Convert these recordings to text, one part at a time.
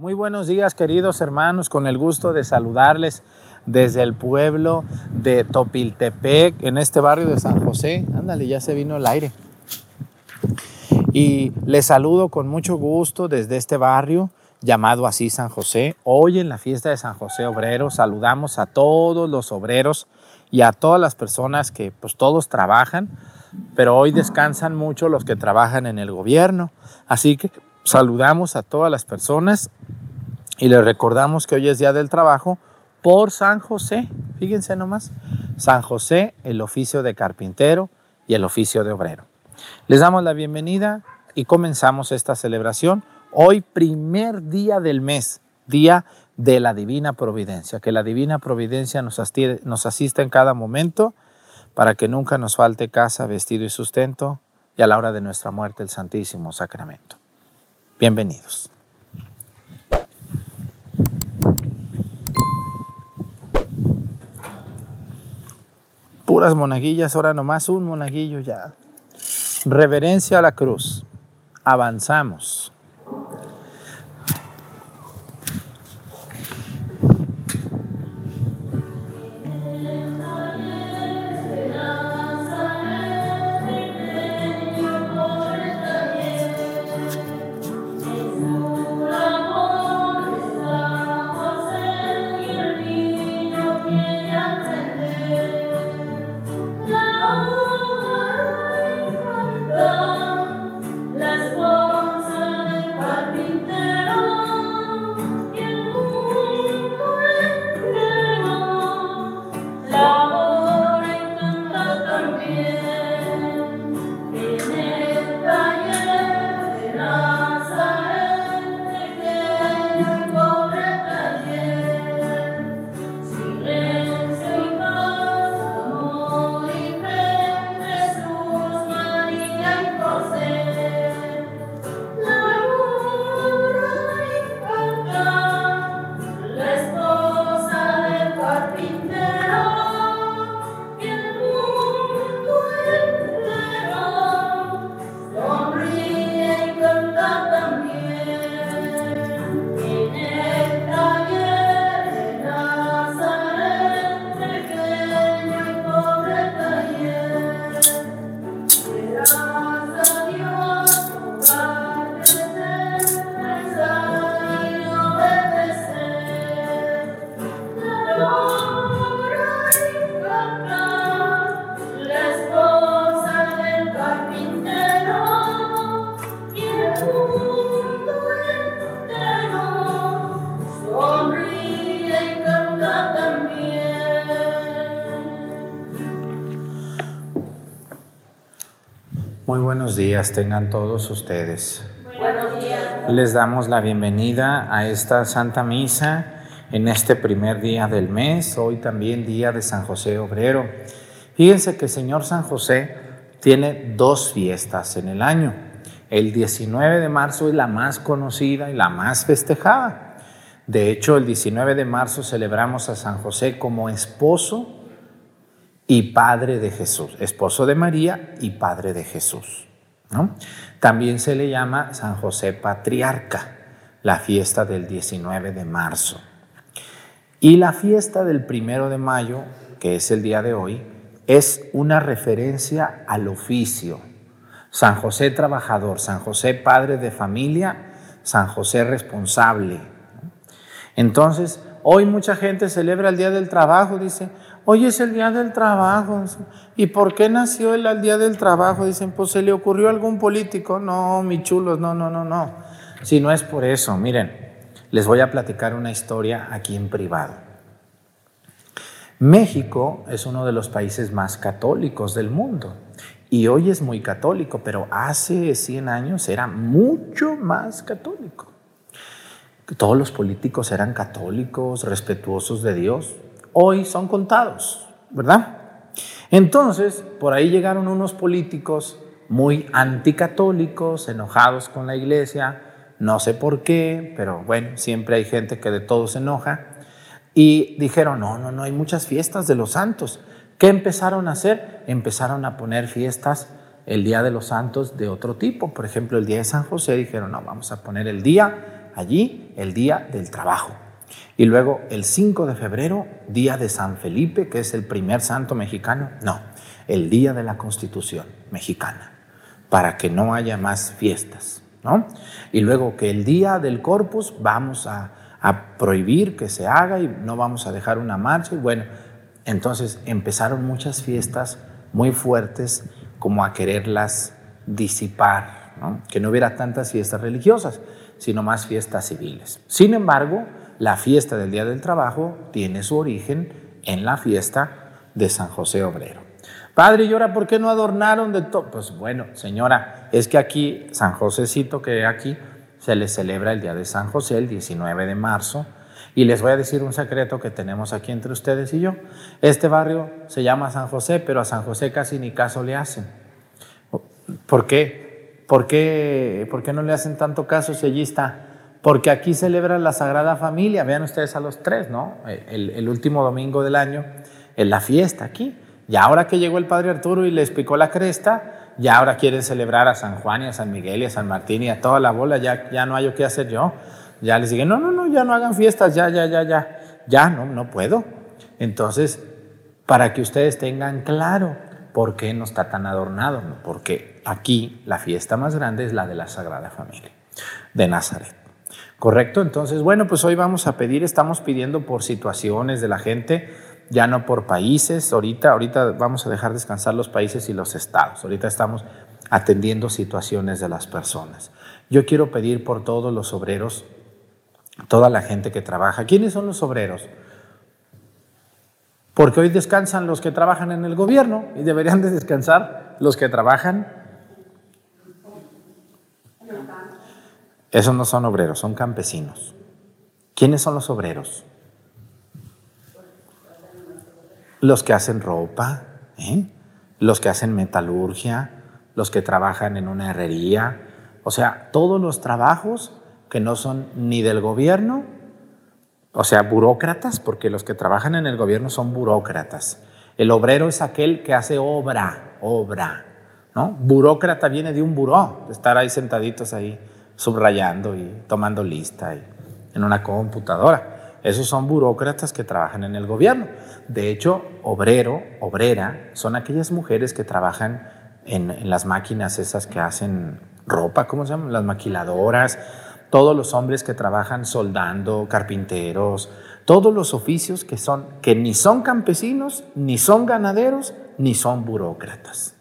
Muy buenos días queridos hermanos, con el gusto de saludarles desde el pueblo de Topiltepec, en este barrio de San José. Ándale, ya se vino el aire. Y les saludo con mucho gusto desde este barrio llamado así San José. Hoy en la fiesta de San José Obrero saludamos a todos los obreros y a todas las personas que pues todos trabajan, pero hoy descansan mucho los que trabajan en el gobierno. Así que saludamos a todas las personas y les recordamos que hoy es Día del Trabajo por San José. Fíjense nomás, San José, el oficio de carpintero y el oficio de obrero. Les damos la bienvenida y comenzamos esta celebración. Hoy primer día del mes, día de la divina providencia. Que la divina providencia nos, nos asista en cada momento para que nunca nos falte casa, vestido y sustento y a la hora de nuestra muerte el Santísimo Sacramento. Bienvenidos. Puras monaguillas, ahora nomás un monaguillo ya. Reverencia a la cruz. Avanzamos. yeah. Tengan todos ustedes. Les damos la bienvenida a esta Santa Misa en este primer día del mes, hoy también día de San José Obrero. Fíjense que el Señor San José tiene dos fiestas en el año. El 19 de marzo es la más conocida y la más festejada. De hecho, el 19 de marzo celebramos a San José como esposo y padre de Jesús, esposo de María y padre de Jesús. También se le llama San José Patriarca, la fiesta del 19 de marzo. Y la fiesta del primero de mayo, que es el día de hoy, es una referencia al oficio. San José trabajador, San José padre de familia, San José responsable. Entonces, hoy mucha gente celebra el Día del Trabajo, dice, hoy es el día del trabajo. ¿Y por qué nació el día del trabajo? Dicen, pues se le ocurrió a algún político. No, mi chulos, no, no, no, no. Si no es por eso, miren, les voy a platicar una historia aquí en privado. México es uno de los países más católicos del mundo y hoy es muy católico, pero hace 100 años era mucho más católico. Todos los políticos eran católicos, respetuosos de Dios, hoy son contados, ¿verdad? Entonces, por ahí llegaron unos políticos muy anticatólicos, enojados con la iglesia, no sé por qué, pero bueno, siempre hay gente que de todo se enoja, y dijeron, no, no, no, hay muchas fiestas de los santos. ¿Qué empezaron a hacer? Empezaron a poner fiestas el Día de los Santos de otro tipo. Por ejemplo, el Día de San José dijeron, no, vamos a poner el Día allí el Día del Trabajo. Y luego el 5 de febrero, Día de San Felipe, que es el primer santo mexicano. No, el Día de la Constitución mexicana, para que no haya más fiestas. ¿no? Y luego que el Día del Corpus vamos a, a prohibir que se haga y no vamos a dejar una marcha. Y bueno, entonces empezaron muchas fiestas muy fuertes como a quererlas disipar, que no hubiera tantas fiestas religiosas, sino más fiestas civiles. Sin embargo, la fiesta del Día del Trabajo tiene su origen en la fiesta de San José Obrero. Padre, ¿y ahora por qué no adornaron de todo? Pues bueno, señora, es que aquí, San Josécito que aquí, se le celebra el Día de San José, el 19 de marzo, y les voy a decir un secreto que tenemos aquí entre ustedes y yo. Este barrio se llama San José, pero a San José casi ni caso le hacen. ¿Por qué? ¿Por qué, ¿Por qué no le hacen tanto caso si allí está? Porque aquí celebra la Sagrada Familia. Vean ustedes a los tres, ¿no? El, el último domingo del año, en la fiesta aquí. Y ahora que llegó el Padre Arturo y les picó la cresta, ya ahora quieren celebrar a San Juan y a San Miguel y a San Martín y a toda la bola, ya, ya no hay qué hacer yo. Ya les dije, no, no, no, ya no hagan fiestas, ya, ya, ya, ya, ya, no, no puedo. Entonces, para que ustedes tengan claro por qué no está tan adornado, porque aquí la fiesta más grande es la de la Sagrada Familia de Nazaret. ¿Correcto? Entonces, bueno, pues hoy vamos a pedir, estamos pidiendo por situaciones de la gente, ya no por países. Ahorita, ahorita vamos a dejar descansar los países y los estados. Ahorita estamos atendiendo situaciones de las personas. Yo quiero pedir por todos los obreros toda la gente que trabaja. ¿Quiénes son los obreros? Porque hoy descansan los que trabajan en el gobierno y deberían de descansar los que trabajan. Esos no son obreros, son campesinos. ¿Quiénes son los obreros? Los que hacen ropa, ¿eh? los que hacen metalurgia, los que trabajan en una herrería. O sea, todos los trabajos que no son ni del gobierno, o sea, burócratas, porque los que trabajan en el gobierno son burócratas. El obrero es aquel que hace obra, obra. ¿no? Burócrata viene de un buró, de estar ahí sentaditos ahí, subrayando y tomando lista y, en una computadora. Esos son burócratas que trabajan en el gobierno. De hecho, obrero, obrera, son aquellas mujeres que trabajan en, las máquinas esas que hacen ropa, ¿cómo se llaman? Las maquiladoras, todos los hombres que trabajan soldando, carpinteros, todos los oficios que son que ni son campesinos, ni son ganaderos, ni son burócratas.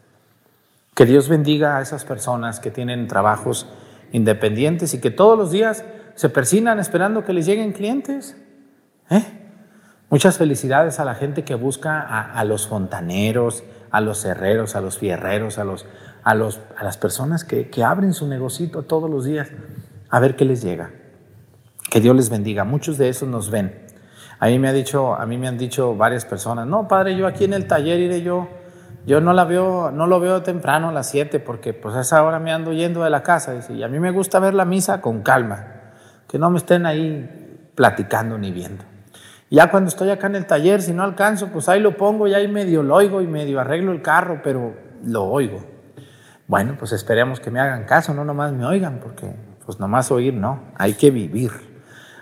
Que Dios bendiga a esas personas que tienen trabajos independientes y que todos los días se persinan esperando que les lleguen clientes. ¿Eh? Muchas felicidades a la gente que busca a, los fontaneros, a los herreros, a los fierreros, a, los, a, los, a las personas que, que abren su negocito todos los días a ver qué les llega. Que Dios les bendiga. Muchos de esos nos ven. A mí me ha dicho, a mí me han dicho varias personas, no, padre, yo aquí en el taller iré yo, yo no la veo, no lo veo temprano a las 7 porque pues a esa hora me ando yendo de la casa. y a mí me gusta ver la misa con calma, que no me estén ahí platicando ni viendo. Ya cuando estoy acá en el taller, si no alcanzo, pues ahí lo pongo y ahí medio lo oigo y medio arreglo el carro, pero lo oigo. Bueno, pues esperemos que me hagan caso, no nomás me oigan, porque pues nomás oír, no, hay que vivir.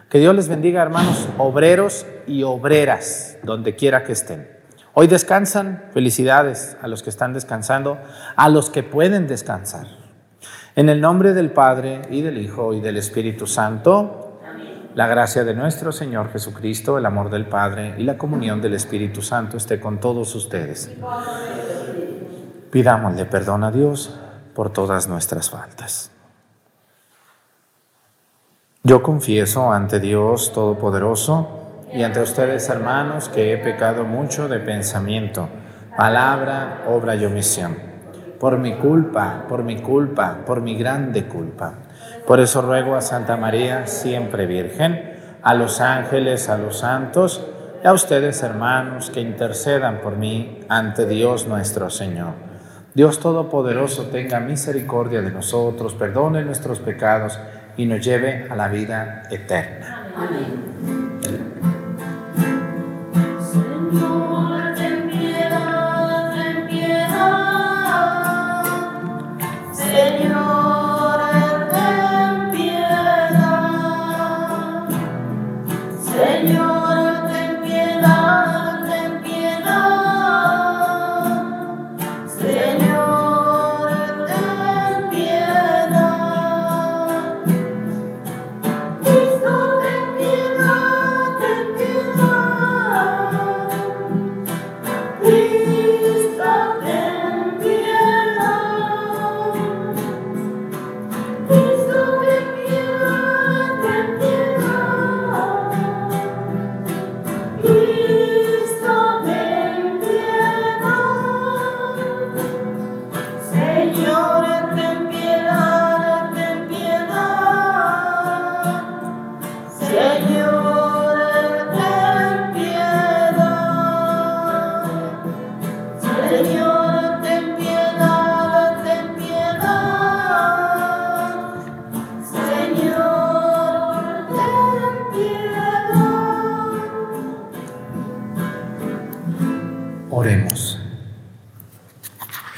Que Dios les bendiga, hermanos, obreros y obreras, donde quiera que estén. Hoy descansan, felicidades a los que están descansando, a los que pueden descansar. En el nombre del Padre y del Hijo y del Espíritu Santo, la gracia de nuestro Señor Jesucristo, el amor del Padre y la comunión del Espíritu Santo esté con todos ustedes. Pidámosle perdón a Dios por todas nuestras faltas. Yo confieso ante Dios Todopoderoso y ante ustedes, hermanos, que he pecado mucho de pensamiento, palabra, obra y omisión. Por mi culpa, por mi culpa, por mi grande culpa. Por eso ruego a Santa María, siempre Virgen, a los ángeles, a los santos, y a ustedes, hermanos, que intercedan por mí ante Dios nuestro Señor. Dios Todopoderoso tenga misericordia de nosotros, perdone nuestros pecados, y nos lleve a la vida eterna. Amén. Señor,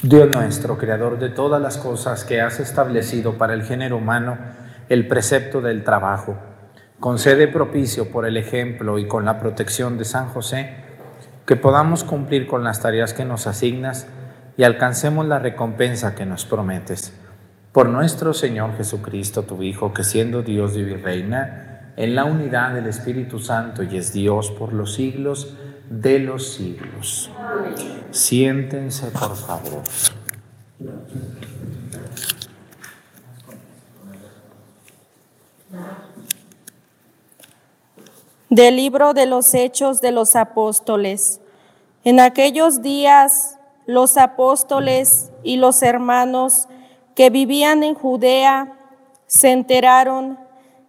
Dios nuestro, creador de todas las cosas que has establecido para el género humano, el precepto del trabajo, concede propicio por el ejemplo y con la protección de San José, que podamos cumplir con las tareas que nos asignas y alcancemos la recompensa que nos prometes. Por nuestro Señor Jesucristo, tu Hijo, que siendo Dios vive y reina, en la unidad del Espíritu Santo y es Dios por los siglos, de los siglos. Siéntense, por favor. Del libro de los Hechos de los Apóstoles. En aquellos días los apóstoles y los hermanos que vivían en Judea se enteraron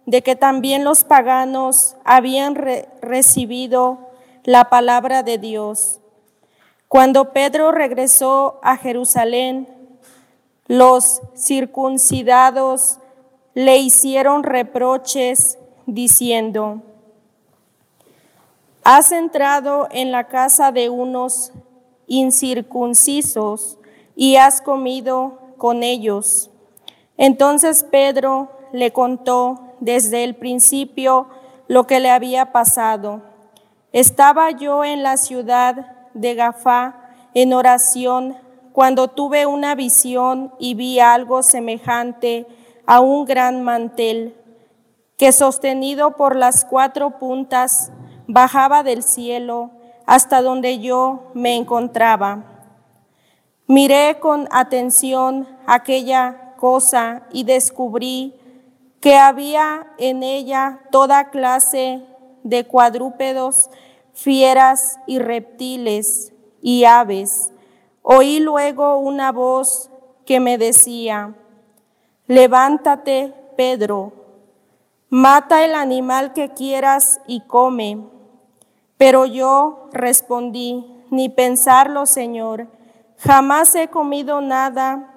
de que también los paganos habían recibido la palabra de Dios. Cuando Pedro regresó a Jerusalén, los circuncidados le hicieron reproches diciendo, has entrado en la casa de unos incircuncisos y has comido con ellos. Entonces Pedro le contó desde el principio lo que le había pasado. Estaba yo en la ciudad de Gafá en oración cuando tuve una visión y vi algo semejante a un gran mantel que sostenido por las cuatro puntas bajaba del cielo hasta donde yo me encontraba. Miré con atención aquella cosa y descubrí que había en ella toda clase de cuadrúpedos, fieras y reptiles y aves. Oí luego una voz que me decía, levántate, Pedro, mata el animal que quieras y come. Pero yo respondí, ni pensarlo, Señor, jamás he comido nada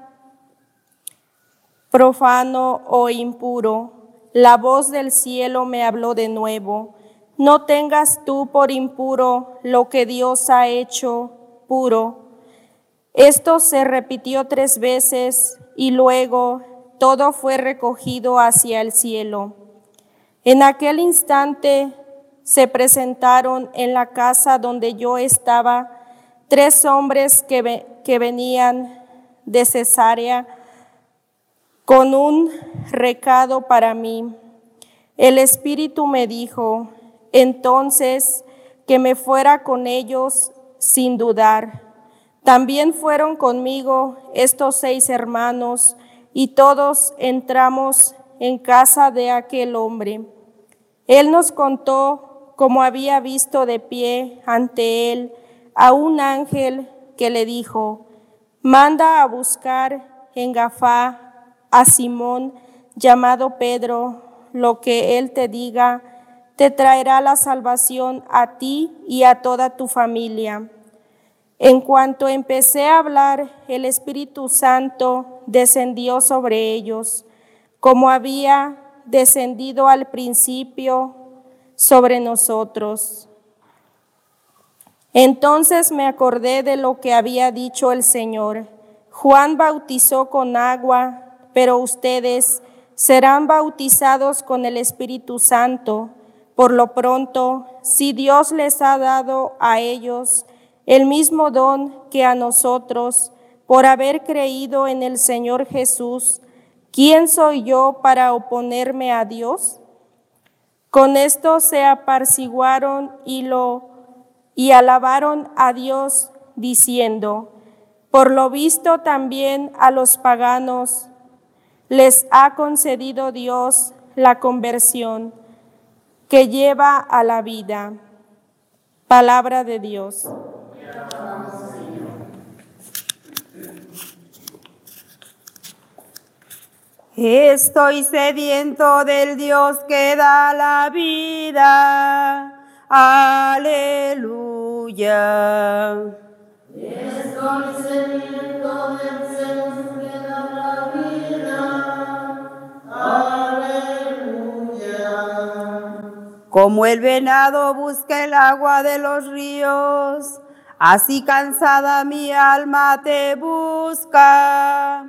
profano o impuro. La voz del cielo me habló de nuevo no tengas tú por impuro lo que Dios ha hecho puro. Esto se repitió tres veces y luego todo fue recogido hacia el cielo. En aquel instante se presentaron en la casa donde yo estaba tres hombres que, que venían de Cesarea con un recado para mí. El Espíritu me dijo, entonces que me fuera con ellos sin dudar. También fueron conmigo estos seis hermanos y todos entramos en casa de aquel hombre. Él nos contó cómo había visto de pie ante él a un ángel que le dijo, manda a buscar en Gafá a Simón llamado Pedro, lo que él te diga te traerá la salvación a ti y a toda tu familia. En cuanto empecé a hablar, el Espíritu Santo descendió sobre ellos, como había descendido al principio sobre nosotros. Entonces me acordé de lo que había dicho el Señor. Juan bautizó con agua, pero ustedes serán bautizados con el Espíritu Santo. Por lo pronto, si Dios les ha dado a ellos el mismo don que a nosotros, por haber creído en el Señor Jesús, ¿quién soy yo para oponerme a Dios? Con esto se aparciguaron y lo y alabaron a Dios diciendo: Por lo visto también a los paganos les ha concedido Dios la conversión que lleva a la vida. Palabra de Dios. Estoy sediento del Dios que da la vida. Aleluya. Estoy sediento del Dios que da la vida. Aleluya. Como el venado busca el agua de los ríos, así cansada mi alma te busca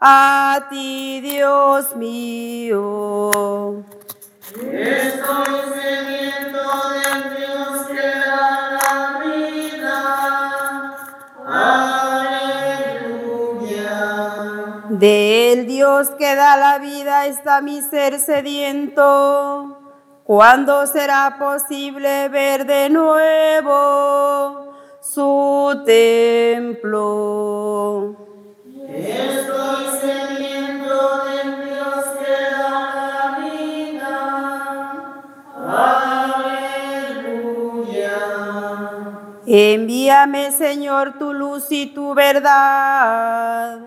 a ti, Dios mío. Estoy sediento del Dios que da la vida. Aleluya. Del Dios que da la vida está mi ser sediento. ¿Cuándo será posible ver de nuevo su templo? Envíame, Señor, tu luz y tu verdad,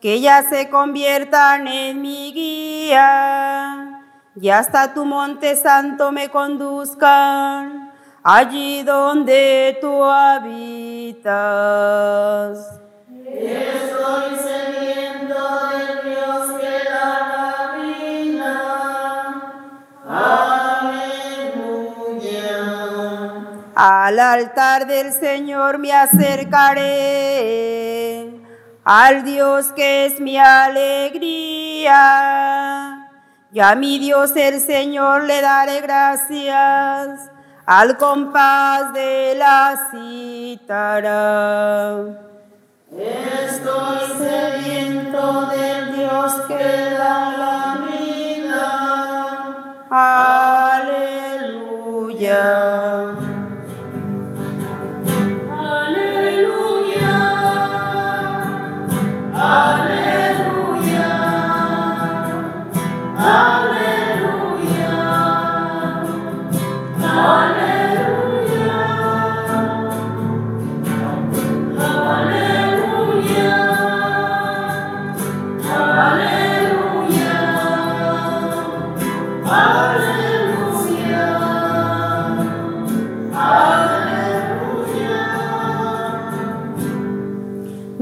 que ya se conviertan en mi guía, y hasta tu monte santo me conduzcan, allí donde tú habitas. Estoy sediento del Dios que da la vida. Al altar del Señor me acercaré, al Dios que es mi alegría. Y a mi Dios el Señor le daré gracias al compás de la cítara. Estoy sediento del Dios que da la vida. Aleluya. Aleluya.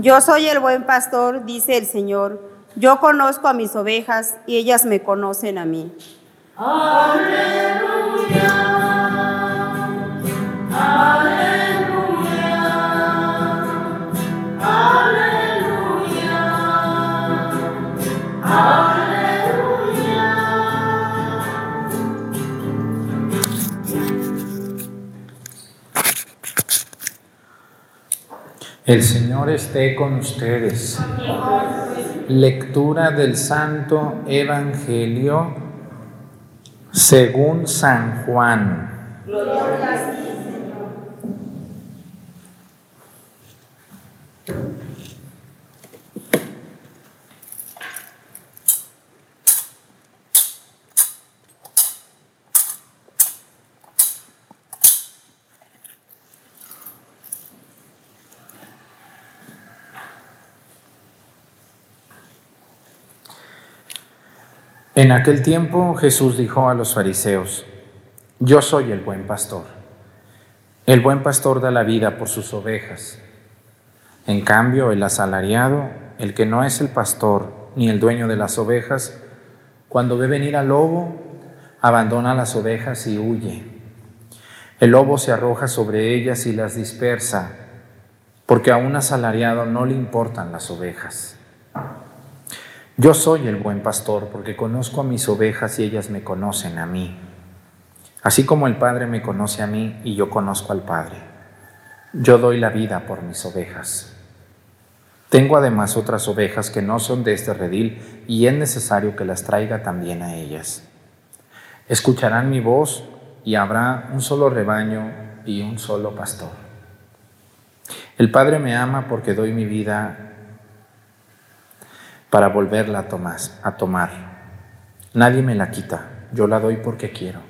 Yo soy el buen pastor, dice el Señor. Yo conozco a mis ovejas y ellas me conocen a mí. Aleluya. Aleluya. Aleluya. Aleluya. El Señor esté con ustedes. Lectura del Santo Evangelio según San Juan. En aquel tiempo Jesús dijo a los fariseos, Yo soy el buen pastor. El buen pastor da la vida por sus ovejas. En cambio, el asalariado, el que no es el pastor ni el dueño de las ovejas, cuando ve venir al lobo, abandona las ovejas y huye. El lobo se arroja sobre ellas y las dispersa, porque a un asalariado no le importan las ovejas. Yo soy el buen pastor porque conozco a mis ovejas y ellas me conocen a mí. Así como el Padre me conoce a mí y yo conozco al Padre. Yo doy la vida por mis ovejas. Tengo además otras ovejas que no son de este redil y es necesario que las traiga también a ellas. Escucharán mi voz y habrá un solo rebaño y un solo pastor. El Padre me ama porque doy mi vida para volverla a tomar. Nadie me la quita, yo la doy porque quiero.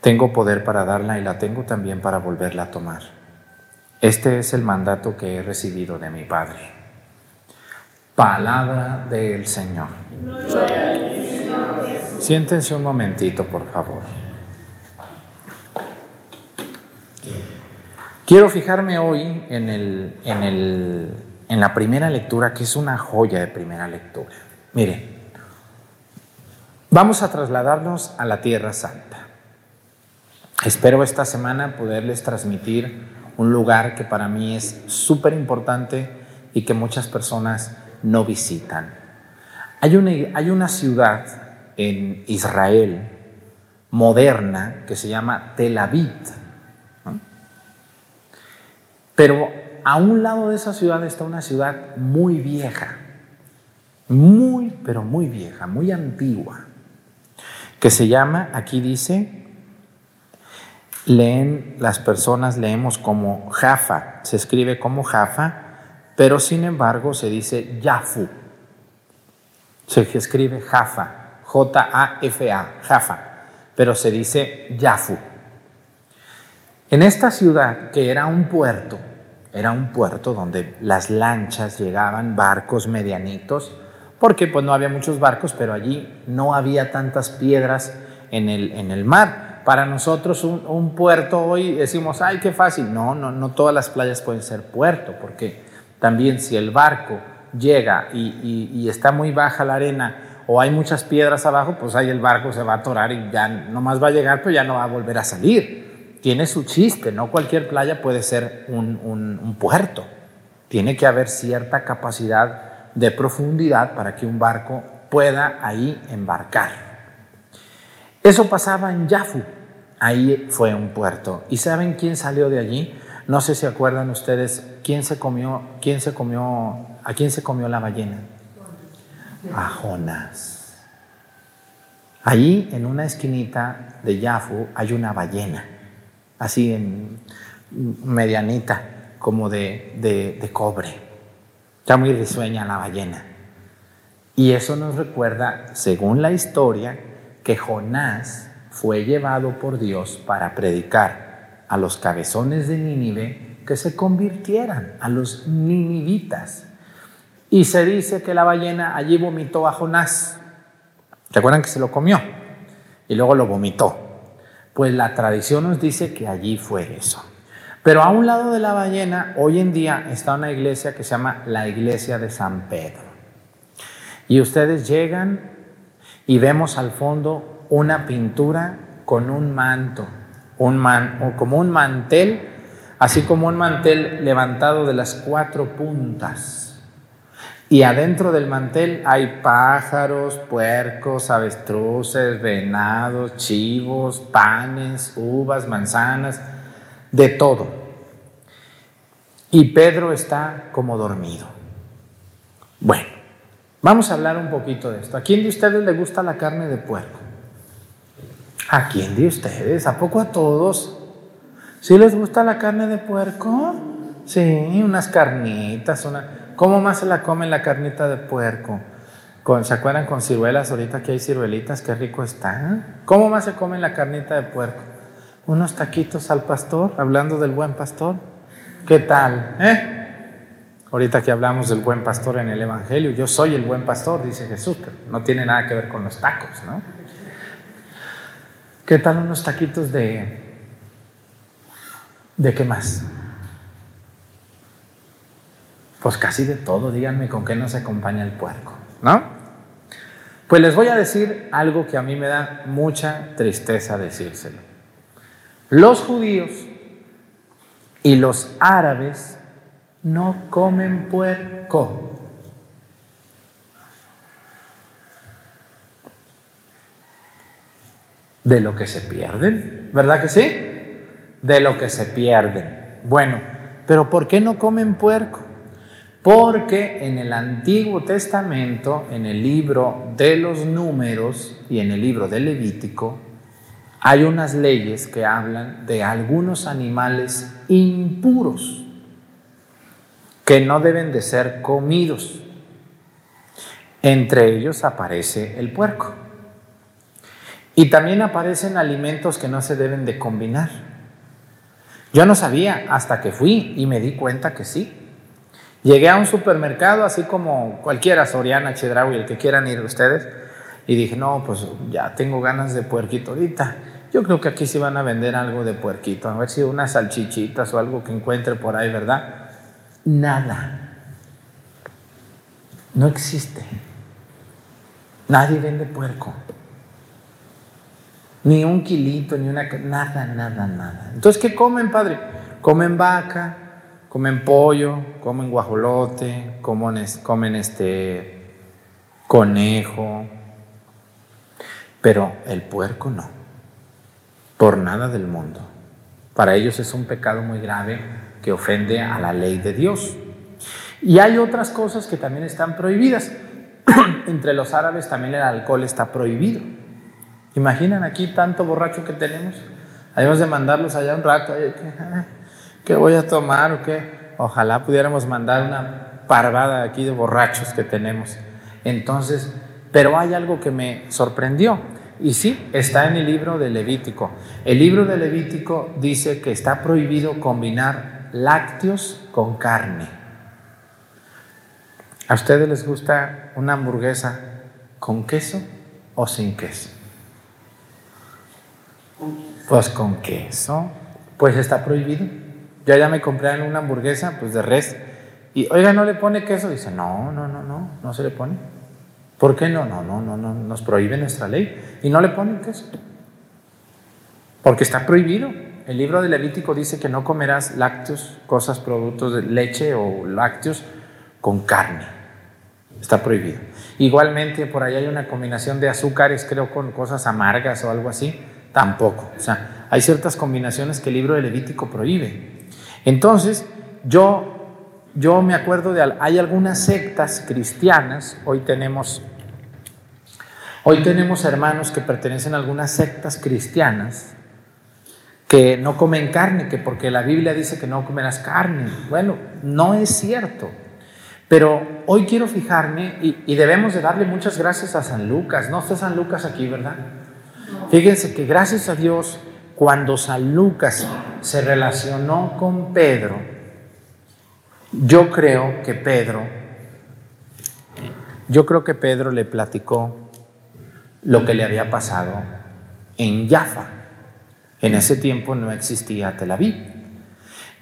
Tengo poder para darla y la tengo también para volverla a tomar. Este es el mandato que he recibido de mi Padre. Palabra del Señor. Siéntense un momentito, por favor. Quiero fijarme hoy en, el, en, el, en la primera lectura, que es una joya de primera lectura. Miren, vamos a trasladarnos a la Tierra Santa. Espero esta semana poderles transmitir un lugar que para mí es súper importante y que muchas personas no visitan. Hay una, hay una ciudad en Israel moderna que se llama Tel Aviv. Pero a un lado de esa ciudad está una ciudad muy vieja, muy, pero muy vieja, muy antigua, que se llama, aquí dice, leen, las personas leemos como Jaffa, se escribe como Jaffa, pero sin embargo se dice Yafu. Se escribe Jaffa, J-A-F-A, Jaffa, pero se dice Yafu. En esta ciudad, que era un puerto, era un puerto donde las lanchas llegaban, barcos medianitos, porque pues no había muchos barcos, pero allí no había tantas piedras en el, en el mar. Para nosotros un, puerto hoy decimos, ay, qué fácil. No, no, no todas las playas pueden ser puerto, porque también si el barco llega y, está muy baja la arena o hay muchas piedras abajo, pues ahí el barco se va a atorar y ya nomás va a llegar, pero ya no va a volver a salir. Tiene su chiste, no cualquier playa puede ser un, puerto. Tiene que haber cierta capacidad de profundidad para que un barco pueda ahí embarcar. Eso pasaba en Yafu, ahí fue un puerto. ¿Y saben quién salió de allí? No sé si acuerdan ustedes quién se comió, quién se comió, a quién se comió la ballena. A Jonás. Allí en una esquinita de Yafu hay una ballena, así en medianita, como de, de cobre. Está muy risueña la ballena. Y eso nos recuerda, según la historia, que Jonás fue llevado por Dios para predicar a los cabezones de Nínive que se convirtieran, a los ninivitas. Y se dice que la ballena allí vomitó a Jonás. ¿Recuerdan que se lo comió? Y luego lo vomitó. Pues la tradición nos dice que allí fue eso. Pero a un lado de la ballena, hoy en día está una iglesia que se llama la iglesia de San Pedro. Y ustedes llegan y vemos al fondo una pintura con un manto un man, como un mantel, así como un mantel levantado de las cuatro puntas. Y adentro del mantel hay pájaros, puercos, avestruces, venados, chivos, panes, uvas, manzanas, de todo. Y Pedro está como dormido. Bueno, vamos a hablar un poquito de esto. ¿A quién de ustedes le gusta la carne de puerco? ¿A quién de ustedes? ¿A poco a todos? ¿Sí les gusta la carne de puerco? Sí, unas carnitas, una... ¿Cómo más se la comen la carnita de puerco? ¿Se acuerdan con ciruelas? Ahorita que hay ciruelitas, qué rico está. ¿Cómo más se come la carnita de puerco? Unos taquitos al pastor, hablando del buen pastor. ¿Qué tal? ¿Eh? Ahorita que hablamos del buen pastor en el Evangelio, yo soy el buen pastor, dice Jesús, pero no tiene nada que ver con los tacos, ¿no? ¿Qué tal unos taquitos de... ¿De qué más? Pues casi de todo, díganme con qué nos acompaña el puerco, ¿no? Pues les voy a decir algo que a mí me da mucha tristeza decírselo. Los judíos y los árabes no comen puerco. de lo que se pierden, ¿verdad que sí? De lo que se pierden. Bueno, pero ¿por qué no comen puerco? Porque en el Antiguo Testamento, en el libro de los números y en el libro de Levítico, hay unas leyes que hablan de algunos animales impuros que no deben de ser comidos. Entre ellos aparece el puerco. Y también aparecen alimentos que no se deben de combinar. Yo no sabía hasta que fui y me di cuenta que sí. Llegué a un supermercado, así como cualquiera, Soriana, Chedraui, el que quieran ir ustedes, y dije, no, pues ya tengo ganas de puerquito ahorita. Yo creo que aquí sí van a vender algo de puerquito, a ver si unas salchichitas o algo que encuentre por ahí, ¿verdad? Nada. No existe. Nadie vende puerco. Ni un kilito, ni una... Nada, nada, nada. Entonces, ¿qué comen, padre? Comen vaca, comen pollo, comen guajolote, comen, este conejo, pero el puerco no, por nada del mundo. Para ellos es un pecado muy grave que ofende a la ley de Dios. Y hay otras cosas que también están prohibidas. Entre los árabes también el alcohol está prohibido. Imaginan aquí tanto borracho que tenemos. Debemos de mandarlos allá un rato. ¿Qué voy a tomar o qué? Ojalá pudiéramos mandar una parvada aquí de borrachos que tenemos. Entonces, pero hay algo que me sorprendió. Y sí, está en el libro de Levítico. El libro de Levítico dice que está prohibido combinar lácteos con carne. ¿A ustedes les gusta una hamburguesa con queso o sin queso? Pues con queso. Pues está prohibido. Yo ya me compré una hamburguesa pues de res. Y oiga, ¿no le pone queso? Dice, no, no, no, no, no se le pone. ¿Por qué no? No, no, no, no, nos prohíbe nuestra ley. Y no le ponen queso. Porque está prohibido. El libro de Levítico dice que no comerás lácteos, cosas, productos de leche o lácteos con carne. Está prohibido. Igualmente, por ahí hay una combinación de azúcares, creo, con cosas amargas o algo así. Tampoco. O sea, hay ciertas combinaciones que el libro de Levítico prohíbe. Entonces, yo yo me acuerdo de, hay algunas sectas cristianas, hoy tenemos, hoy tenemos hermanos que pertenecen a algunas sectas cristianas que no comen carne, que porque la Biblia dice que no comerás carne. Bueno, no es cierto. Pero hoy quiero fijarme y, y debemos de darle muchas gracias a San Lucas. No está San Lucas aquí, ¿verdad? Fíjense que gracias a Dios, cuando San Lucas se relacionó con Pedro, yo creo que Pedro, yo creo que Pedro le platicó lo que le había pasado en Jaffa. En ese tiempo no existía Tel Aviv.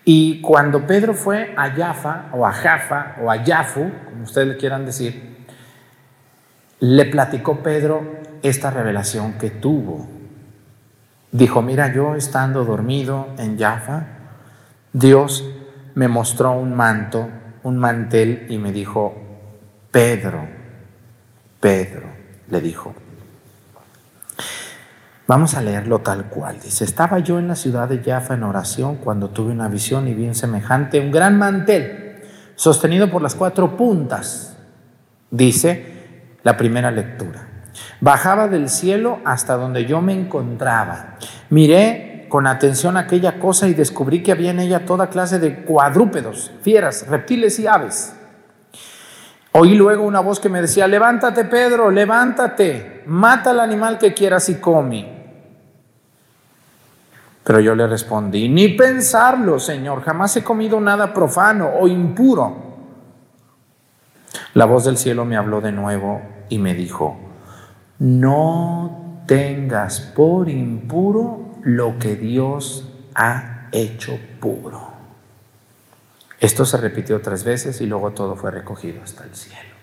Y cuando Pedro fue a Jaffa, o a Jaffa, o a Jafu, como ustedes le quieran decir, le platicó Pedro esta revelación que tuvo. Dijo, mira, yo estando dormido en Jaffa, Dios me mostró un manto, un mantel y me dijo, Pedro, Pedro, le dijo. Vamos a leerlo tal cual. Dice, estaba yo en la ciudad de Jaffa en oración cuando tuve una visión y bien semejante, un gran mantel sostenido por las cuatro puntas, dice la primera lectura. Bajaba del cielo hasta donde yo me encontraba. Miré con atención aquella cosa y descubrí que había en ella toda clase de cuadrúpedos, fieras, reptiles y aves. Oí luego una voz que me decía, levántate Pedro, levántate, mata al animal que quieras y come. Pero yo le respondí, ni pensarlo, Señor, jamás he comido nada profano o impuro. La voz del cielo me habló de nuevo y me dijo, no tengas por impuro lo que Dios ha hecho puro. Esto se repitió tres veces y luego todo fue recogido hasta el cielo.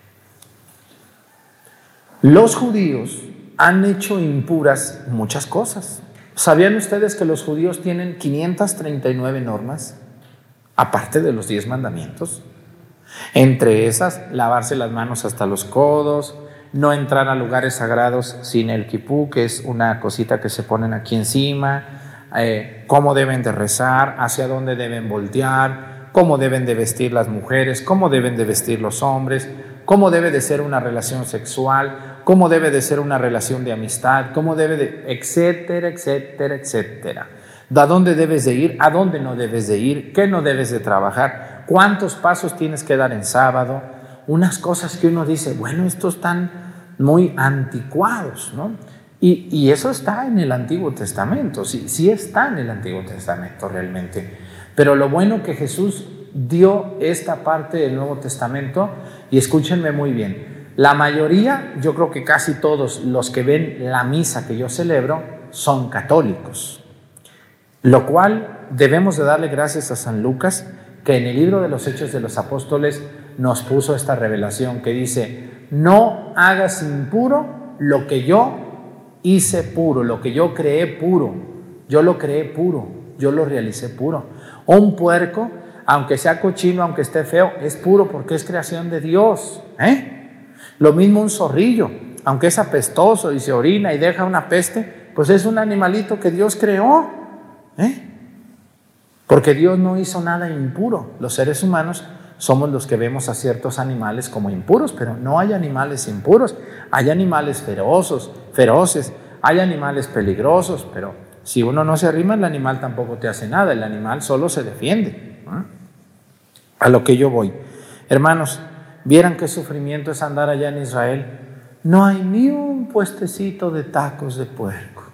Los judíos han hecho impuras muchas cosas. ¿Sabían ustedes que los judíos tienen 539 normas, aparte de los 10 mandamientos? Entre esas, lavarse las manos hasta los codos, no entrar a lugares sagrados sin el kipú, que es una cosita que se ponen aquí encima, eh, cómo deben de rezar, hacia dónde deben voltear, cómo deben de vestir las mujeres, cómo deben de vestir los hombres, cómo debe de ser una relación sexual, cómo debe de ser una relación de amistad, cómo debe de, etcétera, etcétera, etcétera. ¿A dónde debes de ir? ¿A dónde no debes de ir? ¿Qué no debes de trabajar? ¿Cuántos pasos tienes que dar en sábado? Unas cosas que uno dice, bueno, estos están muy anticuados, ¿no? Y, eso está en el Antiguo Testamento, sí, sí está en el Antiguo Testamento realmente. Pero lo bueno que Jesús dio esta parte del Nuevo Testamento y escúchenme muy bien. La mayoría, yo creo que casi todos los que ven la misa que yo celebro son católicos, lo cual debemos de darle gracias a San Lucas que en el libro de los Hechos de los Apóstoles nos puso esta revelación que dice, no hagas impuro lo que yo hice puro, lo que yo creé puro, yo lo creé puro, yo lo realicé puro. Un puerco, aunque sea cochino, aunque esté feo, es puro porque es creación de Dios. ¿eh? Lo mismo un zorrillo, aunque es apestoso y se orina y deja una peste, pues es un animalito que Dios creó. ¿eh? Porque Dios no hizo nada impuro. Los seres humanos somos los que vemos a ciertos animales como impuros, pero no hay animales impuros. Hay animales feroces, feroces, hay animales peligrosos, pero si uno no se arrima, el animal tampoco te hace nada, el animal solo se defiende. A lo que yo voy. Hermanos, vieran qué sufrimiento es andar allá en Israel. No hay ni un puestecito de tacos de puerco.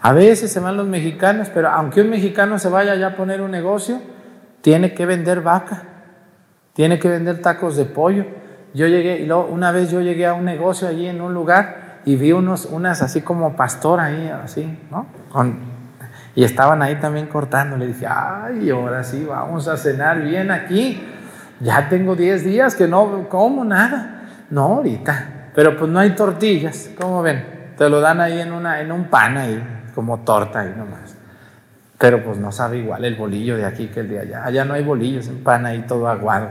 A veces se van los mexicanos, pero aunque un mexicano se vaya allá a poner un negocio, tiene que vender vaca, tiene que vender tacos de pollo. Yo llegué, y luego, una vez yo llegué a un negocio allí en un lugar y vi unos, unas así como pastor ahí, así, ¿no? y estaban ahí también cortando. Le dije, ay, ahora sí, vamos a cenar bien aquí. Ya tengo 10 días que no como nada. No, ahorita. Pero pues no hay tortillas, ¿cómo ven? Te lo dan ahí en, una, en un pan ahí como torta ahí nomás. Pero pues no sabe igual el bolillo de aquí que el de allá. Allá no hay bolillos, en pan ahí todo aguado.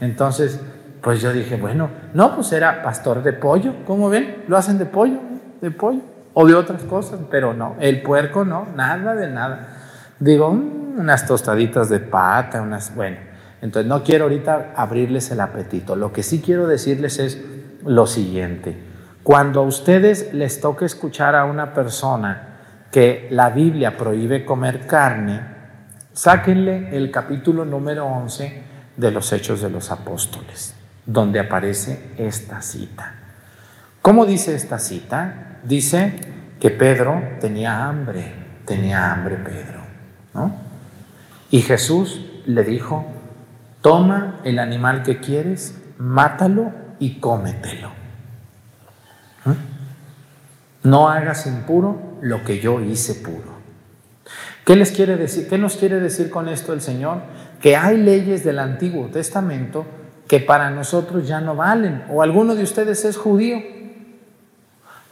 Entonces, pues yo dije, bueno, no, pues era pastor de pollo, ¿cómo ven? Lo hacen de pollo, de pollo, o de otras cosas, pero no, el puerco no, nada de nada. Digo, mm, unas tostaditas de pata, unas, bueno, entonces no quiero ahorita abrirles el apetito. Lo que sí quiero decirles es lo siguiente. Cuando a ustedes les toque escuchar a una persona que la Biblia prohíbe comer carne, sáquenle el capítulo número 11 de los Hechos de los Apóstoles, donde aparece esta cita. ¿Cómo dice esta cita? Dice que Pedro tenía hambre, tenía hambre Pedro, ¿no? Y Jesús le dijo, toma el animal que quieres, mátalo y cómetelo. ¿Mm? No hagas impuro lo que yo hice puro. ¿Qué les quiere decir? ¿Qué nos quiere decir con esto el Señor? Que hay leyes del Antiguo Testamento que para nosotros ya no valen. ¿O alguno de ustedes es judío?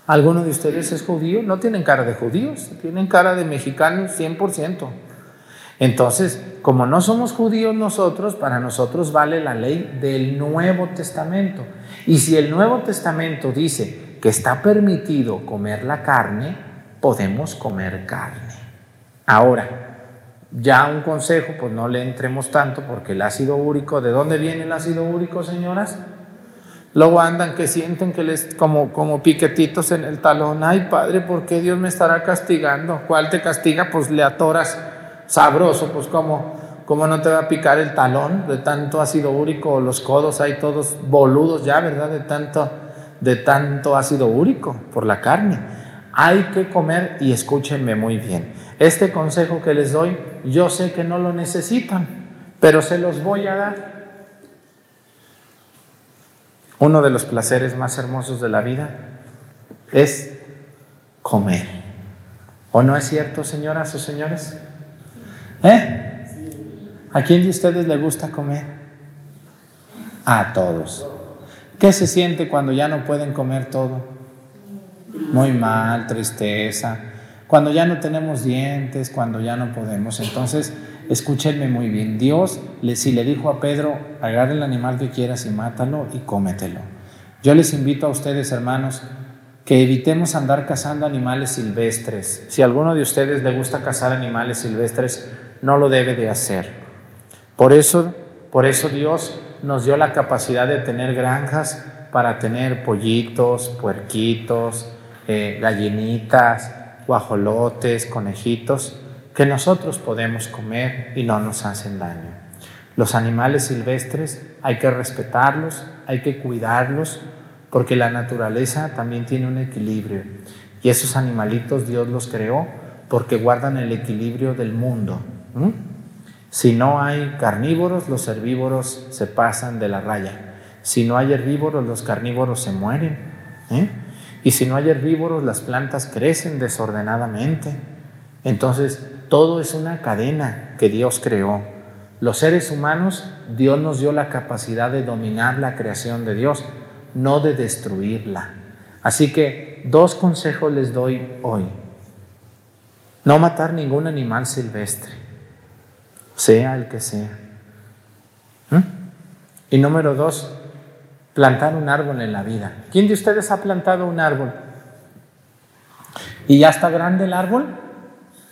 ¿Alguno de ustedes es judío? No tienen cara de judíos, tienen cara de mexicanos 100%. Entonces, como no somos judíos nosotros, para nosotros vale la ley del Nuevo Testamento. Y si el Nuevo Testamento dice que está permitido comer la carne, podemos comer carne. Ahora, ya un consejo, pues no le entremos tanto porque el ácido úrico, ¿de dónde viene el ácido úrico, señoras? Luego andan que sienten que les como, como piquetitos en el talón. Ay, padre, ¿por qué Dios me estará castigando? ¿Cuál te castiga? Pues le atoras sabroso, pues como, como no te va a picar el talón de tanto ácido úrico, los codos hay todos boludos ya, ¿verdad? De tanto de tanto ácido úrico por la carne. Hay que comer y escúchenme muy bien. Este consejo que les doy, yo sé que no lo necesitan, pero se los voy a dar. Uno de los placeres más hermosos de la vida es comer. ¿O no es cierto, señoras o señores? ¿Eh? ¿A quién de ustedes le gusta comer? A todos. ¿Qué se siente cuando ya no pueden comer todo? Muy mal, tristeza. Cuando ya no tenemos dientes, cuando ya no podemos. Entonces, escúchenme muy bien. Dios, si le dijo a Pedro, agarra el animal que quieras y mátalo y cómetelo. Yo les invito a ustedes, hermanos, que evitemos andar cazando animales silvestres. Si a alguno de ustedes le gusta cazar animales silvestres, no lo debe de hacer. Por eso, por eso Dios nos dio la capacidad de tener granjas para tener pollitos, puerquitos, eh, gallinitas, guajolotes, conejitos, que nosotros podemos comer y no nos hacen daño. Los animales silvestres hay que respetarlos, hay que cuidarlos, porque la naturaleza también tiene un equilibrio. Y esos animalitos Dios los creó porque guardan el equilibrio del mundo. Si no hay carnívoros, los herbívoros se pasan de la raya. Si no hay herbívoros, los carnívoros se mueren. ¿eh? Y si no hay herbívoros, las plantas crecen desordenadamente. Entonces, todo es una cadena que Dios creó. Los seres humanos, Dios nos dio la capacidad de dominar la creación de Dios, no de destruirla. Así que dos consejos les doy hoy. No matar ningún animal silvestre, sea el que sea. ¿Mm? Y número dos, plantar un árbol en la vida. ¿Quién de ustedes ha plantado un árbol? ¿Y ya está grande el árbol?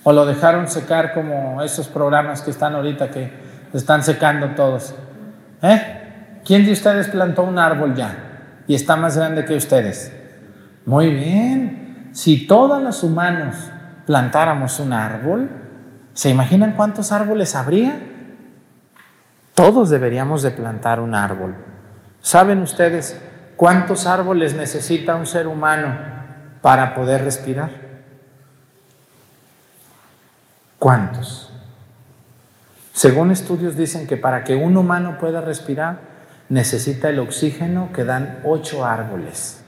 ¿O lo dejaron secar como esos programas que están ahorita que están secando todos? ¿Eh? ¿Quién de ustedes plantó un árbol ya? Y está más grande que ustedes. Muy bien. Si todos los humanos plantáramos un árbol, ¿se imaginan cuántos árboles habría? Todos deberíamos de plantar un árbol. ¿Saben ustedes cuántos árboles necesita un ser humano para poder respirar? ¿Cuántos? Según estudios dicen que para que un humano pueda respirar necesita el oxígeno que dan ocho árboles.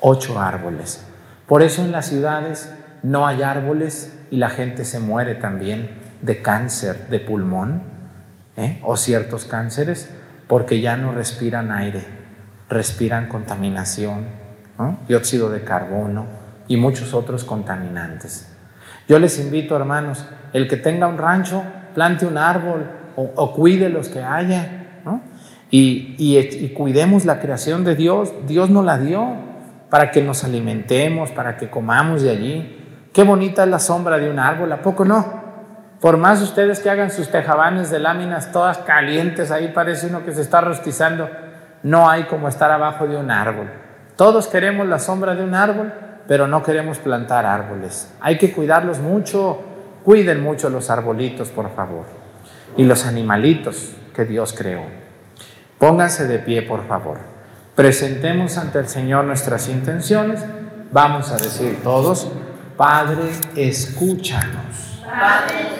Ocho árboles. Por eso en las ciudades no hay árboles y la gente se muere también de cáncer de pulmón ¿eh? o ciertos cánceres porque ya no respiran aire, respiran contaminación, dióxido de carbono y muchos otros contaminantes. Yo les invito, hermanos, el que tenga un rancho, plante un árbol o, cuide los que haya, y, y cuidemos la creación de Dios. Dios nos la dio para que nos alimentemos, para que comamos de allí. Qué bonita es la sombra de un árbol, ¿a poco no? Por más ustedes que hagan sus tejabanes de láminas todas calientes, ahí parece uno que se está rostizando, no hay como estar abajo de un árbol. Todos queremos la sombra de un árbol, pero no queremos plantar árboles. Hay que cuidarlos mucho, cuiden mucho los arbolitos, por favor. Y los animalitos que Dios creó. Pónganse de pie, por favor. Presentemos ante el Señor nuestras intenciones. Vamos a decir todos, Padre, escúchanos. Padre,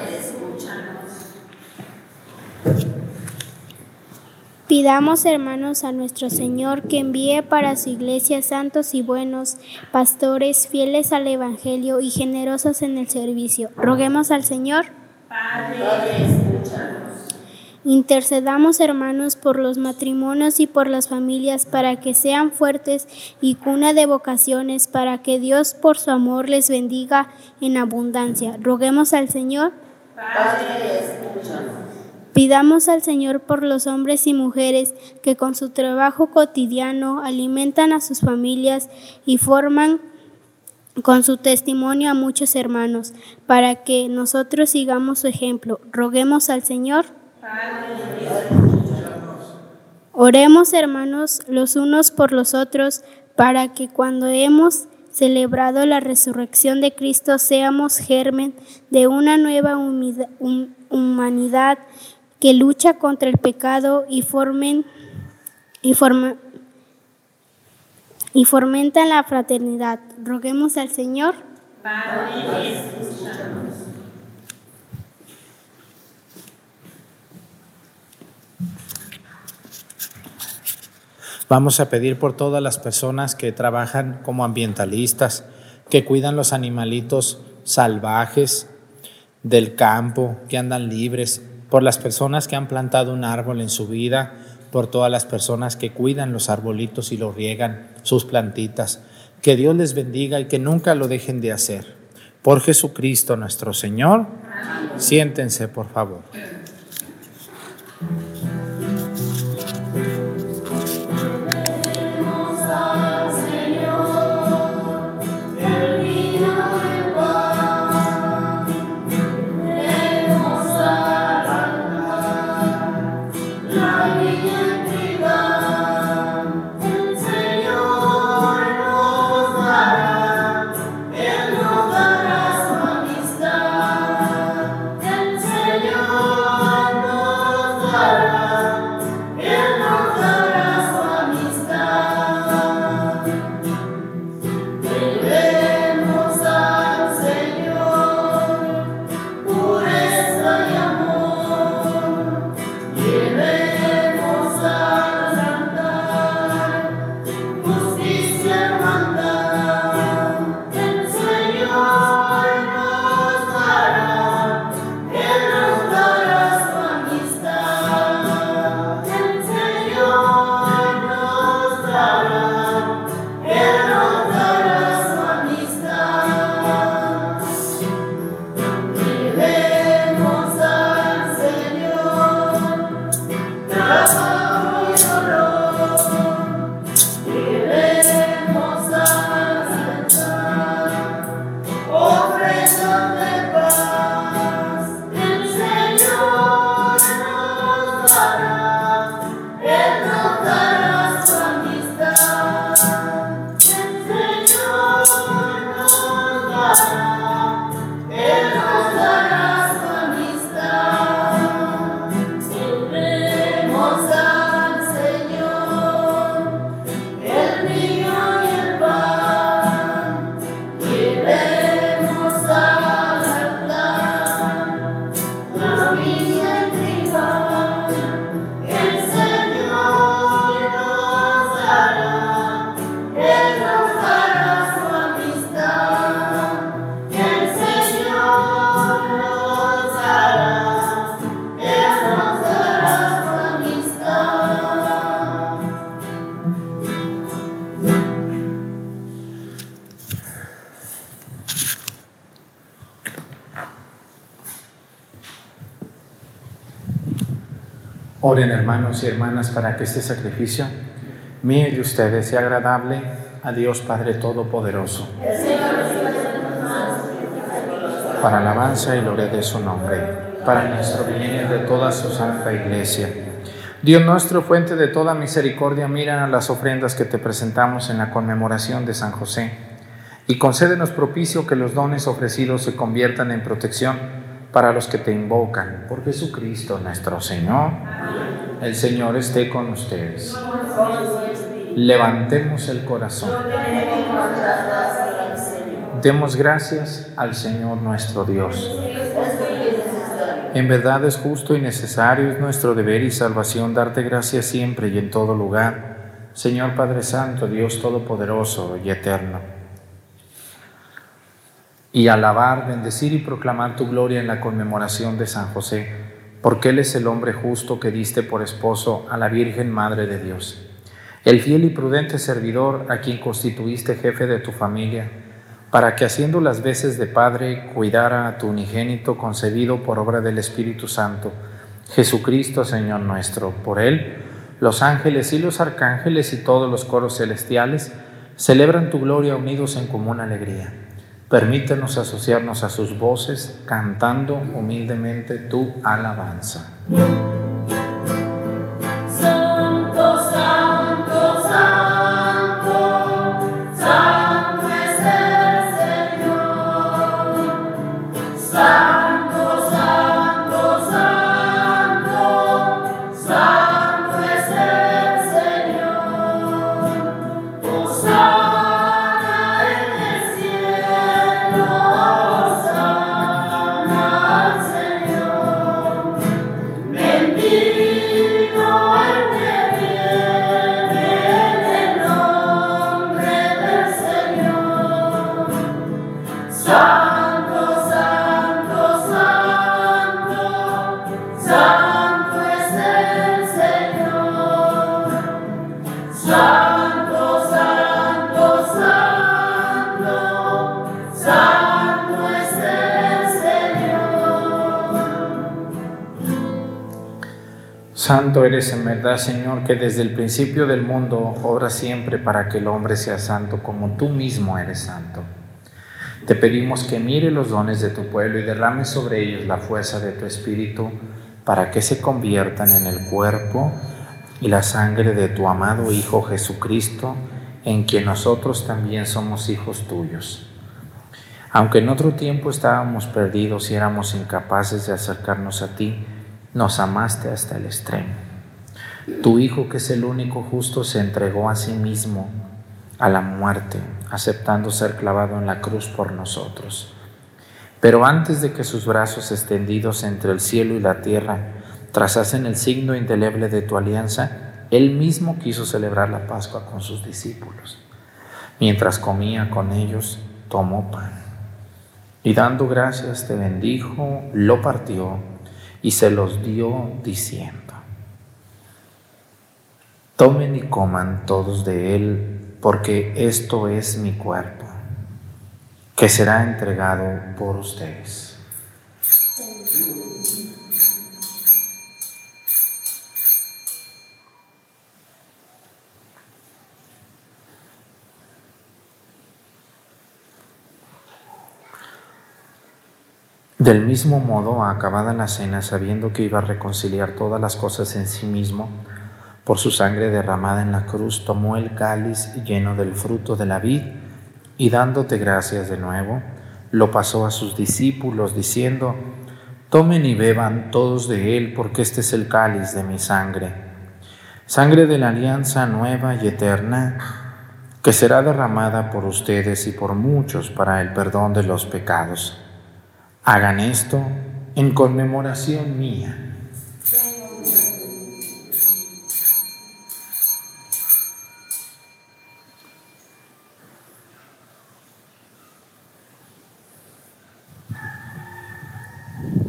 Pidamos, hermanos, a nuestro Señor que envíe para su iglesia santos y buenos pastores, fieles al Evangelio y generosos en el servicio. Roguemos al Señor. Padre, Intercedamos, hermanos, por los matrimonios y por las familias para que sean fuertes y cuna de vocaciones, para que Dios por su amor les bendiga en abundancia. Roguemos al Señor. Padre, escúchanos. Pidamos al Señor por los hombres y mujeres que con su trabajo cotidiano alimentan a sus familias y forman con su testimonio a muchos hermanos, para que nosotros sigamos su ejemplo. Roguemos al Señor. Oremos, hermanos, los unos por los otros, para que cuando hemos celebrado la resurrección de Cristo seamos germen de una nueva humanidad que lucha contra el pecado y formen y, y fomentan la fraternidad. Roguemos al Señor. Vamos a pedir por todas las personas que trabajan como ambientalistas, que cuidan los animalitos salvajes del campo, que andan libres, por las personas que han plantado un árbol en su vida, por todas las personas que cuidan los arbolitos y los riegan, sus plantitas. Que Dios les bendiga y que nunca lo dejen de hacer. Por Jesucristo nuestro Señor. Siéntense, por favor. Hermanos y hermanas para que este sacrificio mío y de ustedes sea agradable a Dios Padre Todopoderoso. Para alabanza y gloria de su nombre, para nuestro bien y de toda su santa iglesia. Dios nuestro, fuente de toda misericordia, mira las ofrendas que te presentamos en la conmemoración de San José y concédenos propicio que los dones ofrecidos se conviertan en protección para los que te invocan. Por Jesucristo nuestro Señor. El Señor esté con ustedes. Levantemos el corazón. Demos gracias al Señor nuestro Dios. En verdad es justo y necesario, es nuestro deber y salvación darte gracias siempre y en todo lugar. Señor Padre Santo, Dios Todopoderoso y Eterno. Y alabar, bendecir y proclamar tu gloria en la conmemoración de San José, porque Él es el hombre justo que diste por esposo a la Virgen Madre de Dios, el fiel y prudente servidor a quien constituiste jefe de tu familia para que haciendo las veces de Padre cuidara a tu unigénito concebido por obra del Espíritu Santo, Jesucristo Señor nuestro. Por Él, los ángeles y los arcángeles y todos los coros celestiales celebran tu gloria unidos en común alegría. Permítenos asociarnos a sus voces cantando humildemente tu alabanza. Eres en verdad, Señor, que desde el principio del mundo obra siempre para que el hombre sea santo como tú mismo eres santo. Te pedimos que mire los dones de tu pueblo y derrame sobre ellos la fuerza de tu Espíritu para que se conviertan en el cuerpo y la sangre de tu amado Hijo Jesucristo, en quien nosotros también somos hijos tuyos. Aunque en otro tiempo estábamos perdidos y éramos incapaces de acercarnos a ti, nos amaste hasta el extremo. Tu Hijo, que es el único justo, se entregó a sí mismo a la muerte, aceptando ser clavado en la cruz por nosotros. Pero antes de que sus brazos extendidos entre el cielo y la tierra trazasen el signo indeleble de tu alianza, Él mismo quiso celebrar la Pascua con sus discípulos. Mientras comía con ellos, tomó pan y dando gracias te bendijo, lo partió y se los dio diciendo, tomen y coman todos de él, porque esto es mi cuerpo, que será entregado por ustedes. Del mismo modo, acabada la cena, sabiendo que iba a reconciliar todas las cosas en sí mismo, por su sangre derramada en la cruz, tomó el cáliz lleno del fruto de la vid y dándote gracias de nuevo, lo pasó a sus discípulos, diciendo, Tomen y beban todos de él, porque este es el cáliz de mi sangre, sangre de la alianza nueva y eterna, que será derramada por ustedes y por muchos para el perdón de los pecados. Hagan esto en conmemoración mía.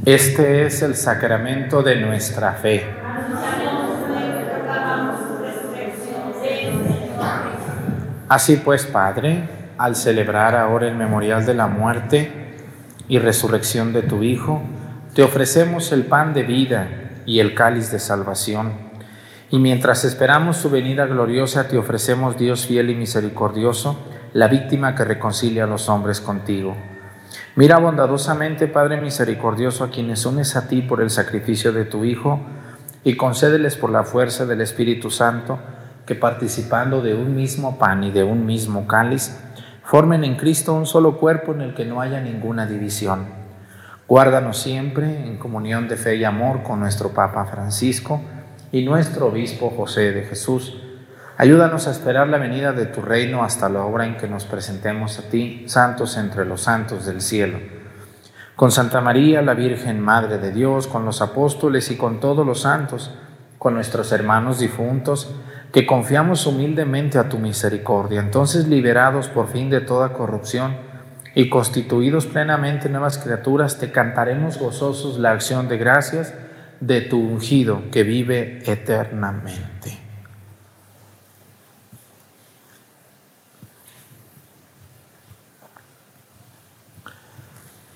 Este es el sacramento de nuestra fe. Así pues, Padre, al celebrar ahora el memorial de la muerte, y resurrección de tu Hijo, te ofrecemos el pan de vida y el cáliz de salvación. Y mientras esperamos su venida gloriosa, te ofrecemos, Dios fiel y misericordioso, la víctima que reconcilia a los hombres contigo. Mira bondadosamente, Padre misericordioso, a quienes unes a ti por el sacrificio de tu Hijo, y concédeles por la fuerza del Espíritu Santo, que participando de un mismo pan y de un mismo cáliz, formen en Cristo un solo cuerpo en el que no haya ninguna división. Guárdanos siempre en comunión de fe y amor con nuestro Papa Francisco y nuestro Obispo José de Jesús. Ayúdanos a esperar la venida de tu reino hasta la hora en que nos presentemos a ti, santos entre los santos del cielo. Con Santa María, la Virgen Madre de Dios, con los apóstoles y con todos los santos, con nuestros hermanos difuntos, que confiamos humildemente a tu misericordia. Entonces, liberados por fin de toda corrupción y constituidos plenamente nuevas criaturas, te cantaremos gozosos la acción de gracias de tu ungido que vive eternamente.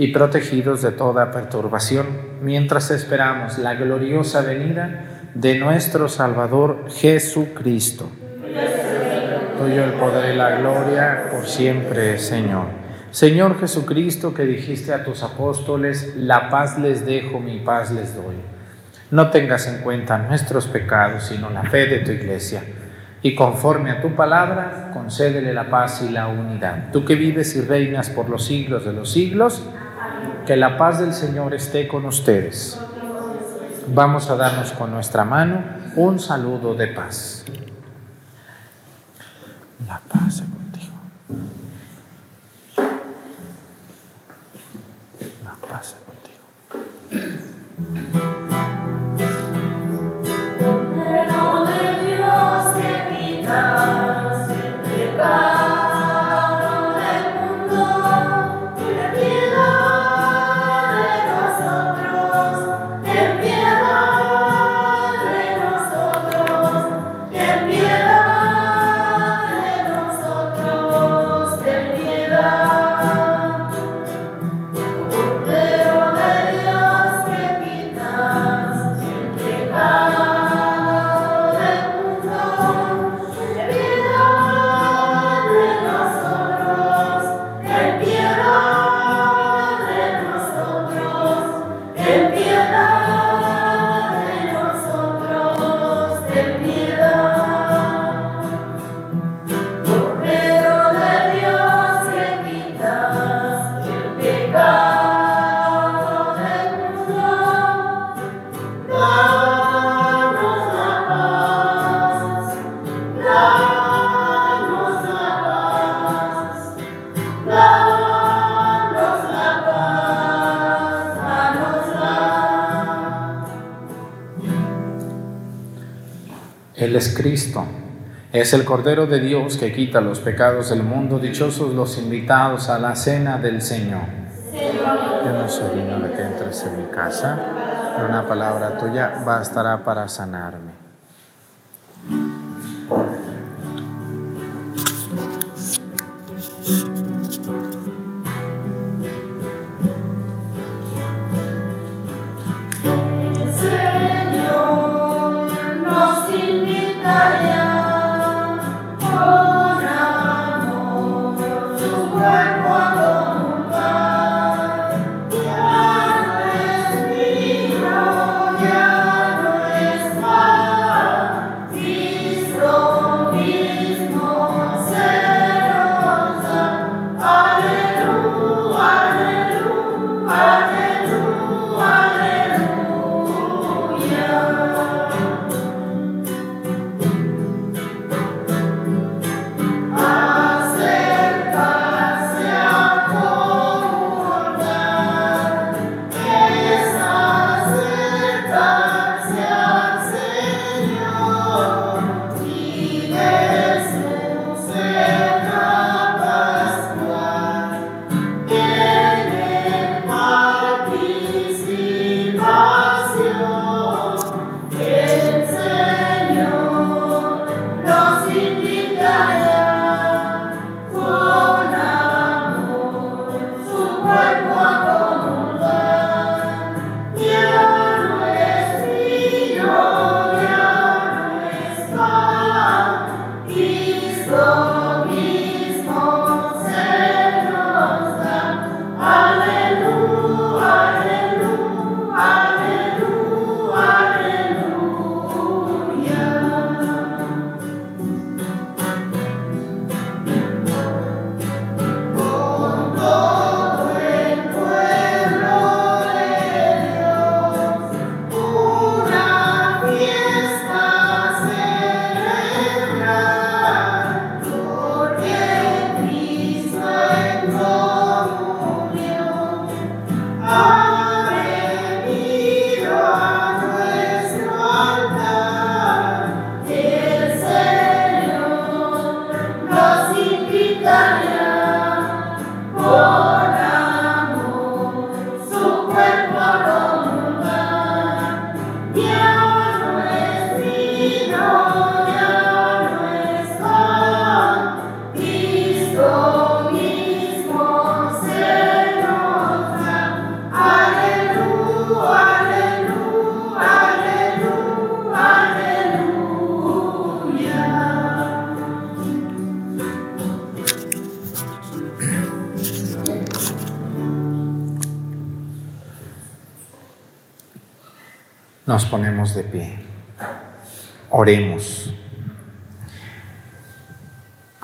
y protegidos de toda perturbación, mientras esperamos la gloriosa venida de nuestro Salvador Jesucristo tuyo el poder y la gloria por siempre, Señor. Señor Jesucristo, que dijiste a tus apóstoles, la paz les dejo, mi paz les doy. No tengas en cuenta nuestros pecados, sino la fe de tu iglesia. Y conforme a tu palabra, concédele la paz y la unidad. Tú que vives y reinas por los siglos de los siglos, que la paz del Señor esté con ustedes. Vamos a darnos con nuestra mano un saludo de paz. La paz es Cristo. Es el Cordero de Dios que quita los pecados del mundo. Dichosos los invitados a la cena del Señor. Yo no soy digno de que entres en mi casa, pero una palabra tuya bastará para sanarme.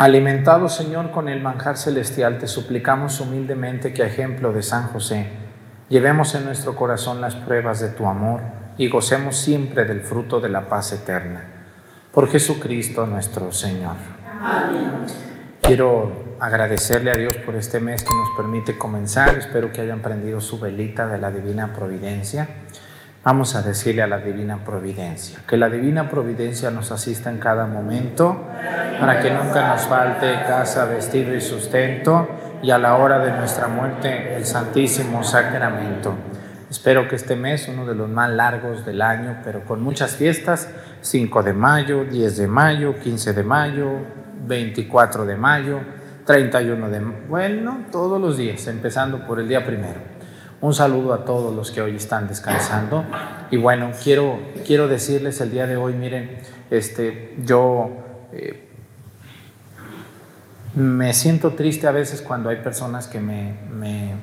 Alimentado, Señor, con el manjar celestial, te suplicamos humildemente que a ejemplo de San José, llevemos en nuestro corazón las pruebas de tu amor y gocemos siempre del fruto de la paz eterna. Por Jesucristo nuestro Señor. Amén. Quiero agradecerle a Dios por este mes que nos permite comenzar. Espero que hayan prendido su velita de la Divina Providencia. Vamos a decirle a la Divina Providencia, que la Divina Providencia nos asista en cada momento, para que nunca nos falte casa, vestido y sustento, y a la hora de nuestra muerte el Santísimo Sacramento. Espero que este mes, uno de los más largos del año, pero con muchas fiestas, 5 de mayo, 10 de mayo, 15 de mayo, 24 de mayo, 31 de bueno, todos los días, empezando por el día primero. Un saludo a todos los que hoy están descansando. Y bueno, quiero, quiero decirles el día de hoy, miren, este, yo eh, me siento triste a veces cuando hay personas que me, me,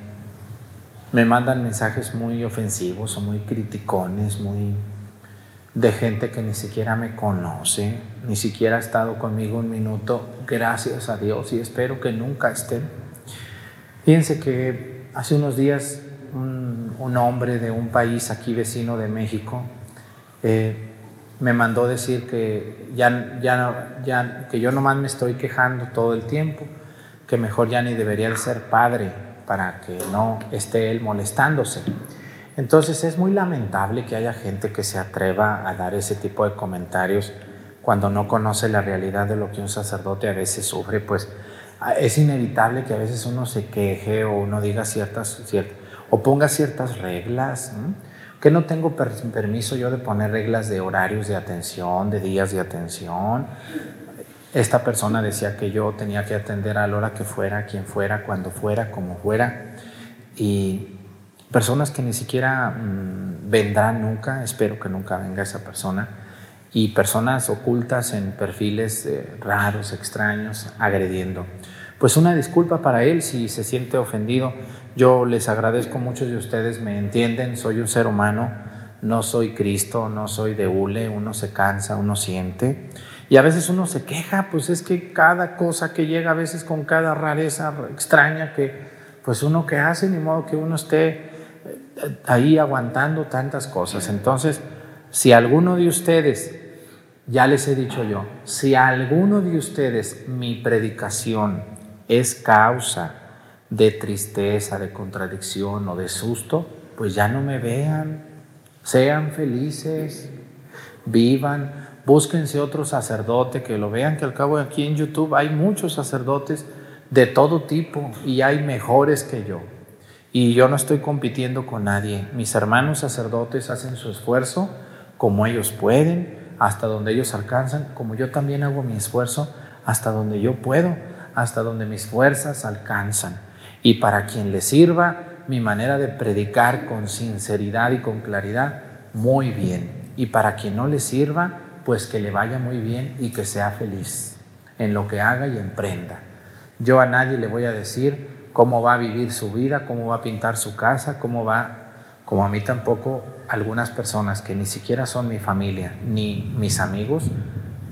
me mandan mensajes muy ofensivos o muy criticones, muy de gente que ni siquiera me conoce, ni siquiera ha estado conmigo un minuto, gracias a Dios, y espero que nunca estén. Fíjense que hace unos días un, hombre de un país aquí vecino de México eh, me mandó decir que, ya, ya, que yo nomás me estoy quejando todo el tiempo, que mejor ya ni debería de ser padre para que no esté él molestándose. Entonces es muy lamentable que haya gente que se atreva a dar ese tipo de comentarios cuando no conoce la realidad de lo que un sacerdote a veces sufre, pues es inevitable que a veces uno se queje o uno diga ciertas, ciertas o ponga ciertas reglas. Que no tengo permiso yo de poner reglas de horarios de atención, de días de atención. Esta persona decía que yo tenía que atender a la hora que fuera, quien fuera, cuando fuera, como fuera. Y personas que ni siquiera mm, vendrán nunca, espero que nunca venga esa persona. Y personas ocultas en perfiles eh, raros, extraños, agrediendo. Pues una disculpa para él si se siente ofendido. Yo les agradezco, muchos de ustedes me entienden, soy un ser humano, no soy Cristo, no soy de hule, uno se cansa, uno siente. Y a veces uno se queja, pues es que cada cosa que llega a veces con cada rareza extraña que pues uno que hace, ni modo que uno esté eh, ahí aguantando tantas cosas. Entonces, si alguno de ustedes, ya les he dicho yo, si alguno de ustedes mi predicación es causa de tristeza, de contradicción o de susto, pues ya no me vean, sean felices, vivan, búsquense otro sacerdote, que lo vean, que al cabo aquí en YouTube hay muchos sacerdotes de todo tipo y hay mejores que yo. Y yo no estoy compitiendo con nadie. Mis hermanos sacerdotes hacen su esfuerzo como ellos pueden, hasta donde ellos alcanzan, como yo también hago mi esfuerzo hasta donde yo puedo hasta donde mis fuerzas alcanzan. Y para quien le sirva mi manera de predicar con sinceridad y con claridad, muy bien. Y para quien no le sirva, pues que le vaya muy bien y que sea feliz en lo que haga y emprenda. Yo a nadie le voy a decir cómo va a vivir su vida, cómo va a pintar su casa, cómo va, como a mí tampoco algunas personas que ni siquiera son mi familia ni mis amigos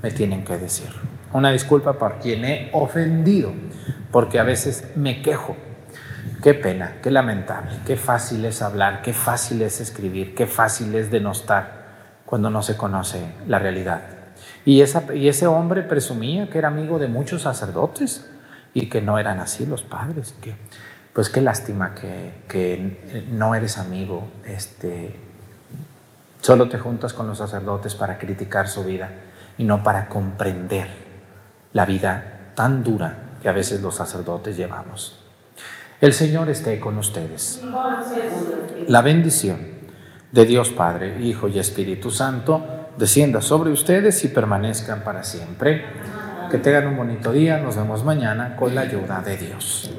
me tienen que decir. Una disculpa por quien he ofendido, porque a veces me quejo. Qué pena, qué lamentable, qué fácil es hablar, qué fácil es escribir, qué fácil es denostar cuando no se conoce la realidad. Y, ese hombre presumía que era amigo de muchos sacerdotes y que no eran así los padres. Pues qué lástima que, que no eres amigo, este, solo te juntas con los sacerdotes para criticar su vida y no para comprender la vida tan dura que a veces los sacerdotes llevamos. El Señor esté con ustedes. La bendición de Dios Padre, Hijo y Espíritu Santo descienda sobre ustedes y permanezcan para siempre. Que tengan un bonito día. Nos vemos mañana con la ayuda de Dios.